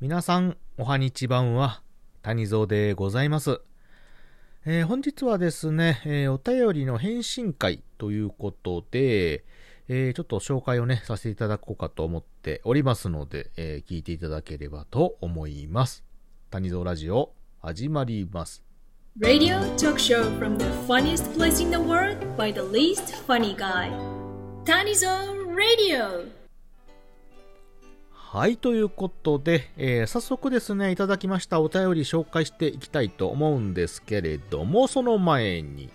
皆さん、おはにちばんは、谷蔵でございます。えー、本日はですね、えー、お便りの返信会ということで、えー、ちょっと紹介をね、させていただこうかと思っておりますので、え聞いていただければと思います。谷蔵ラジオ、始まります。Radio talk show from the funniest place in the world by the least funny guy. 谷蔵 Radio! はい、ということで、えー、早速ですね、いただきましたお便り紹介していきたいと思うんですけれども、その前に、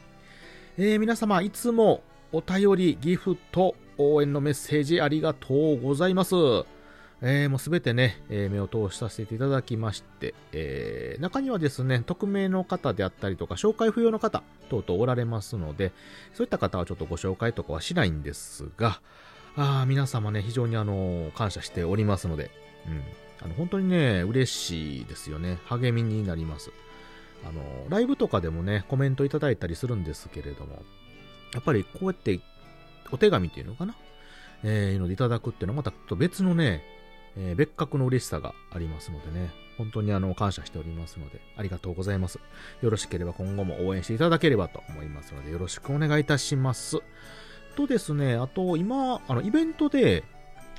えー、皆様、いつもお便り、ギフト、応援のメッセージありがとうございます。えー、もうすべてね、えー、目を通しさせていただきまして、えー、中にはですね、匿名の方であったりとか、紹介不要の方等々おられますので、そういった方はちょっとご紹介とかはしないんですが、ああ皆様ね、非常にあの、感謝しておりますので、うん。あの、本当にね、嬉しいですよね。励みになります。あの、ライブとかでもね、コメントいただいたりするんですけれども、やっぱりこうやってお手紙っていうのかな？えー、いうのでいただくっていうのはまた別のね、えー、別格の嬉しさがありますのでね、本当にあの、感謝しておりますので、ありがとうございます。よろしければ今後も応援していただければと思いますので、よろしくお願いいたします。とですね、あと今、あの、イベントで、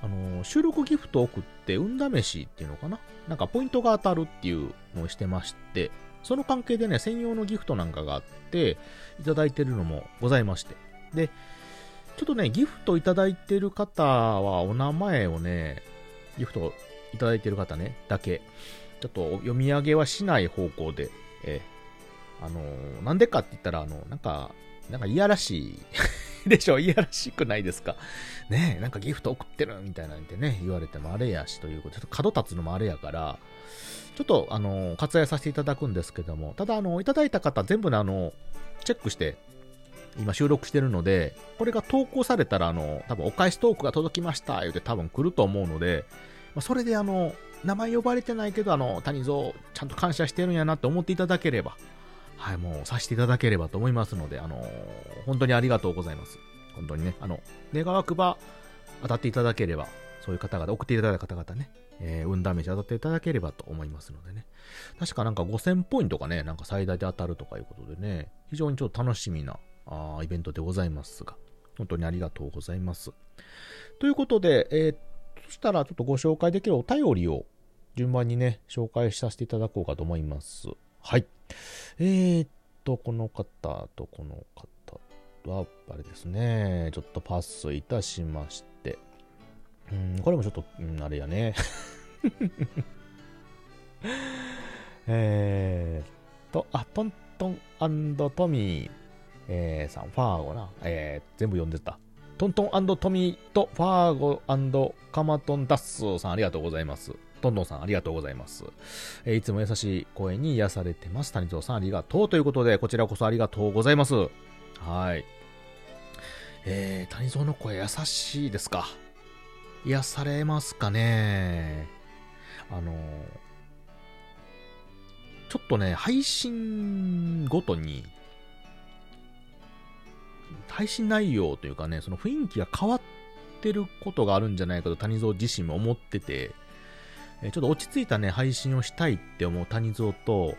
あの、収録ギフト送って、運試しっていうのかな？なんかポイントが当たるっていうのをしてまして、その関係でね、専用のギフトなんかがあって、いただいてるのもございまして。で、ちょっとね、ギフトいただいてる方は、お名前をね、ギフトいただいてる方ね、だけ、ちょっと読み上げはしない方向で、えあのなんでかって言ったら、あの、なんか、なんかいやらしいでしょいやらしくないですかねえ、なんかギフト送ってるみたいなんてね、言われてもあれやしということで、ちょっと角立つのもあれやから、ちょっと、あの、割愛させていただくんですけども、ただ、あの、いただいた方全部ね、あの、チェックして、今収録してるので、これが投稿されたら、あの、多分お返しトークが届きました、言うて多分来ると思うので、まあ、それであの、名前呼ばれてないけど、あの、谷蔵、ちゃんと感謝してるんやなって思っていただければ、はい、もうさせていただければと思いますので、あのー、本当にありがとうございます。本当にね、あの、願わくば当たっていただければ、そういう方々、送っていただいた方々ね、えー、運試し当たっていただければと思いますのでね。確かなんか5000ポイントがね、なんか最大で当たるとかいうことでね、非常にちょっと楽しみなあイベントでございますが、本当にありがとうございます。ということで、えー、そしたらちょっとご紹介できるお便りを順番にね、紹介させていただこうかと思います。はい。えー、っと、この方とこの方は、あれですね、ちょっとパスいたしまして、うん、これもちょっと、うん、あれやね。えーと、あ、トントントミー、えー、さん、ファーゴな、えー、全部読んでた。トントントミーとファーゴカマトンダッソーさんありがとうございます。トントンさんありがとうございます。えー、いつも優しい声に癒されてます。谷蔵さんありがとうということで、こちらこそありがとうございます。はい。えー、谷蔵の声優しいですか？癒されますかね？あのー、ちょっとね、配信ごとに、配信内容というかね、その雰囲気が変わってることがあるんじゃないかと谷蔵自身も思ってて、えちょっと落ち着いたね、配信をしたいって思う谷蔵と、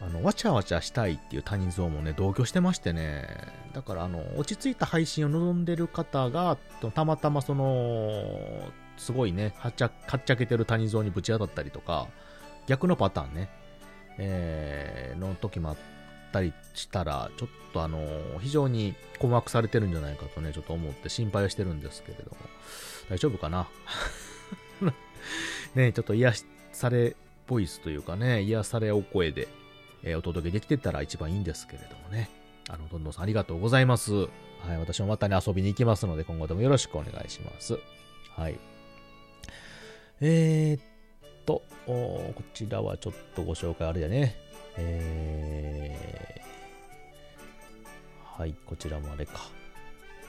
あの、わちゃわちゃしたいっていう谷蔵もね、同居してましてね、だからあの、落ち着いた配信を望んでる方が、たまたまその、すごいね、はっちゃ、はっちゃけてる谷蔵にぶち当たったりとか、逆のパターンね、えー、の時もあったりしたら、ちょっとあの、非常に困惑されてるんじゃないかとね、ちょっと思って心配をしてるんですけれども、大丈夫かな？ね、ちょっと癒されボイスというかね、癒されお声で、えー、お届けできてたら一番いいんですけれどもね。あの、どんどんさんありがとうございます。はい、私もまたね、遊びに行きますので、今後ともよろしくお願いします。はい。えー、っと、こちらはちょっとご紹介あれやね。えー、はい、こちらもあれか。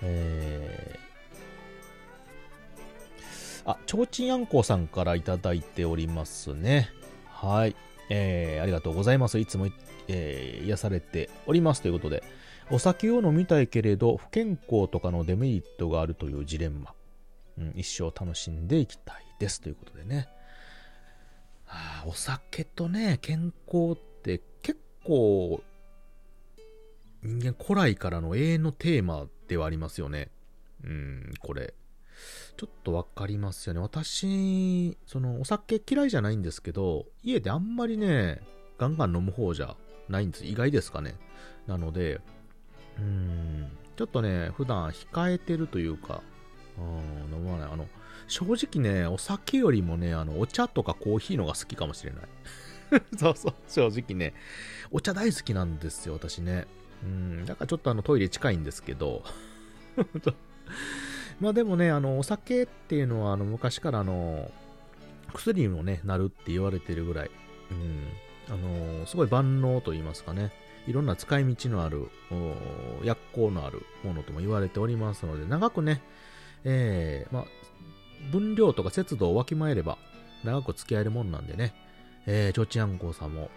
えー、あ、ちょうちんあんこさんからいただいておりますね。はい。えー、ありがとうございます。いつも、えー、癒されておりますということで、お酒を飲みたいけれど、不健康とかのデメリットがあるというジレンマ。うん、一生楽しんでいきたいですということでね。あお酒とね、健康って結構、人間古来からの永遠のテーマではありますよね。うん、これ。ちょっとわかりますよね。私、その、お酒嫌いじゃないんですけど、家であんまりね、ガンガン飲む方じゃないんです。意外ですかね。なので、うん、ちょっとね、普段控えてるというか、うん、飲まない。あの、正直ね、お酒よりもね、あの、お茶とかコーヒーのが好きかもしれない。そうそう、正直ね、お茶大好きなんですよ、私ね。うん、だからちょっとあの、トイレ近いんですけど、まあでもね、あの、お酒っていうのは、あの、昔からあの、薬にもね、なるって言われてるぐらい、うん、あの、すごい万能と言いますかね、いろんな使い道のある、薬効のあるものとも言われておりますので、長くね、えー、まあ、分量とか節度をわきまえれば、長く付き合えるもんなんでね、えー、ちょちあんこさんも、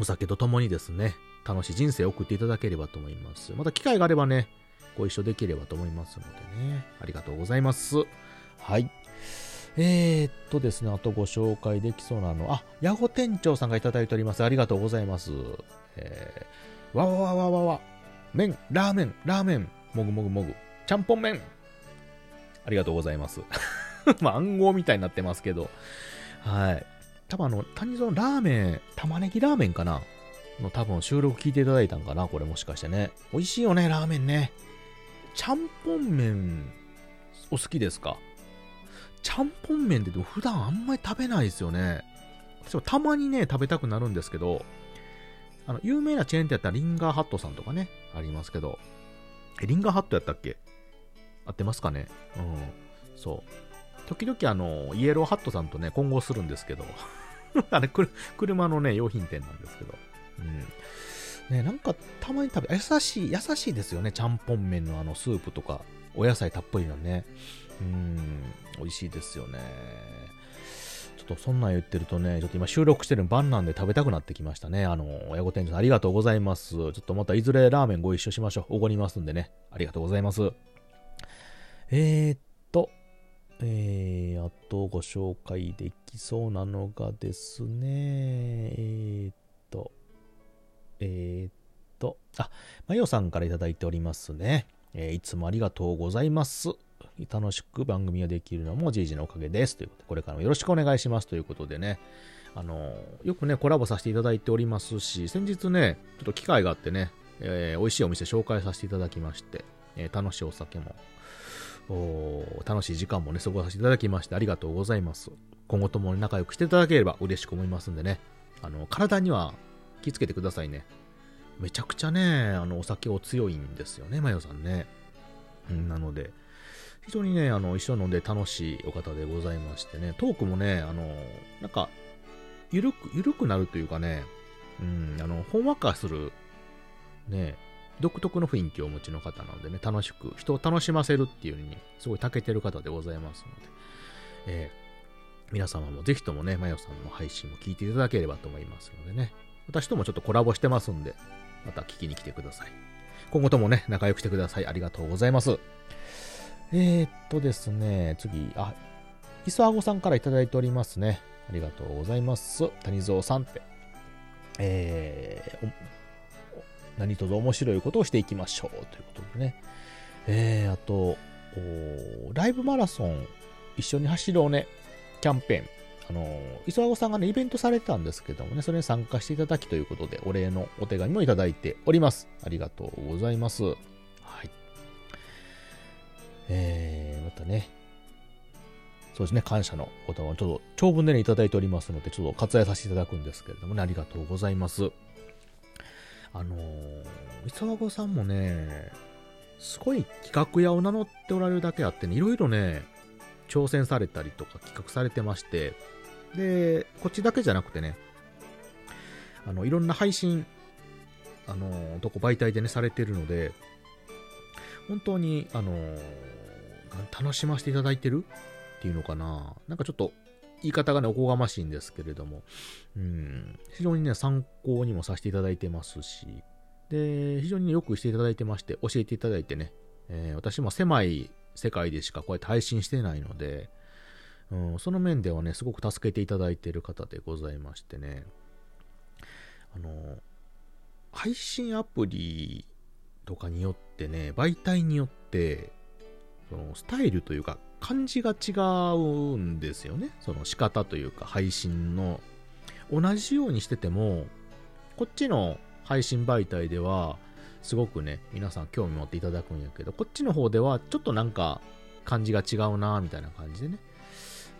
お酒と共にですね、楽しい人生を送っていただければと思います。また機会があればね、ご一緒できればと思いますのでね。ありがとうございます。はい。えー、っとですね、あとご紹介できそうなの、あ、ヤホ店長さんがいただいております。ありがとうございます。えー、わわわわわわ、麺、ラーメン、ラーメン、もぐもぐもぐ、ちゃんぽん麺。ありがとうございます。まあ、暗号みたいになってますけど、はい。多分あの、谷蔵ラーメン、玉ねぎラーメンかな？の多分収録聞いていただいたんかな？これもしかしてね。美味しいよね、ラーメンね。ちゃんぽん麺、お好きですか？ちゃんぽん麺って普段あんまり食べないですよね。私もたまにね、食べたくなるんですけど、あの、有名なチェーン店やったらリンガーハットさんとかね、ありますけど、え、リンガーハットやったっけ？合ってますかね？うん。そう。時々あの、イエローハットさんとね、混合するんですけど、あれ、車のね、用品店なんですけど、うん。ね、なんかたまに食べ、優しい、優しいですよね。ちゃんぽん麺のあのスープとか、お野菜たっぷりのね。うん、美味しいですよね。ちょっとそんなん言ってるとね、ちょっと今収録してる晩なんで食べたくなってきましたね。あの、親御店長さんありがとうございます。ちょっとまたいずれラーメンご一緒しましょう。おごりますんでね。ありがとうございます。えー、っと、えー、あとご紹介できそうなのがですね、えー、っと、えー、っと、あ、まよさんから頂いておりますね。えー、いつもありがとうございます。楽しく番組ができるのもじいじのおかげです。ということで、これからもよろしくお願いしますということでね。あの、よくね、コラボさせていただいておりますし、先日ね、ちょっと機会があってね、えー、美味しいお店紹介させていただきまして、えー、楽しいお酒も、楽しい時間もね、過ごさせていただきまして、ありがとうございます。今後とも仲良くしていただければ嬉しく思いますんでね、あの、体には気をつけてくださいね。めちゃくちゃね、あの、お酒お強いんですよね、マヨさんね。うん、なので、非常にね、あの、一緒に飲んで楽しいお方でございましてね、トークもね、あの、なんか、ゆるく、ゆるくなるというかね、うん、あの、ほんわかする、ね、独特の雰囲気をお持ちの方なのでね、楽しく、人を楽しませるっていうのに、すごい長けてる方でございますので、えー、皆様もぜひともね、マヨさんの配信も聞いていただければと思いますのでね、私ともちょっとコラボしてますんで、また聞きに来てください。今後ともね、仲良くしてください。ありがとうございます。えー、っとですね、次、あ、磯あごさんから頂いておりますね。ありがとうございます。谷蔵さんって。えー、何卒面白いことをしていきましょう。ということでね。えー、あと、ライブマラソン一緒に走ろうね。キャンペーン。あの、磯和子さんがね、イベントされてたんですけどもね、それに参加していただきということで、お礼のお手紙もいただいております。ありがとうございます。はい。えー、またね、そうですね、感謝の言葉をちょっと長文でね、いただいておりますので、ちょっと割愛させていただくんですけれどもね、ありがとうございます。あのー、磯和子さんもね、すごい企画屋を名乗っておられるだけあってね、いろいろね、挑戦されたりとか企画されてまして、で、こっちだけじゃなくてね、あの、いろんな配信、あの、どこ媒体でね、されてるので、本当に、あの、楽しませていただいてるっていうのかな。なんかちょっと、言い方がね、おこがましいんですけれども、うん、非常にね、参考にもさせていただいてますし、で、非常に、ね、よくしていただいてまして、教えていただいてね、えー、私も狭い世界でしかこうやって配信してないので、うん、その面ではね、すごく助けていただいている方でございましてね、あの、配信アプリとかによってね、媒体によって、そのスタイルというか、感じが違うんですよね。その仕方というか、配信の。同じようにしてても、こっちの配信媒体では、すごくね、皆さん興味持っていただくんやけど、こっちの方ではちょっとなんか感じが違うなみたいな感じでね。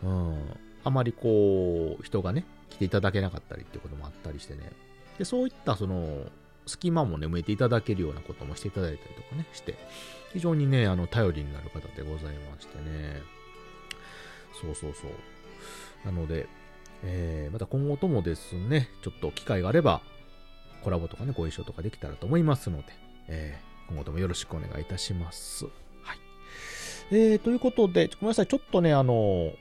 うん。あまりこう、人がね、来ていただけなかったりってこともあったりしてね。で、そういったその、隙間もね、埋めていただけるようなこともしていただいたりとかね、して、非常にね、あの、頼りになる方でございましてね。そうそうそう。なので、えー、また今後ともですね、ちょっと機会があれば、コラボとかね、ご一緒とかできたらと思いますので、えー、今後ともよろしくお願いいたします。はい。えー、ということで、ごめんなさい、ちょっとね、あの、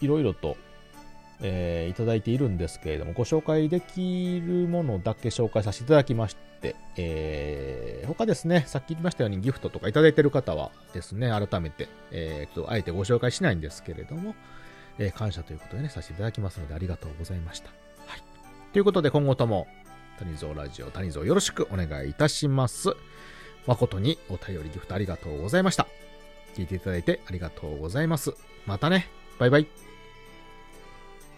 いろいろと、えーいただいているんですけれども、ご紹介できるものだけ紹介させていただきまして、えー他ですね、さっき言いましたようにギフトとかいただいている方はですね、改めて、えー、とあえてご紹介しないんですけれども、えー感謝ということでね、させていただきますので、ありがとうございました。はい。ということで、今後とも、谷蔵ラジオ、谷蔵よろしくお願いいたします。誠にお便りギフトありがとうございました。聞いていただいてありがとうございます。またね。バイバイ。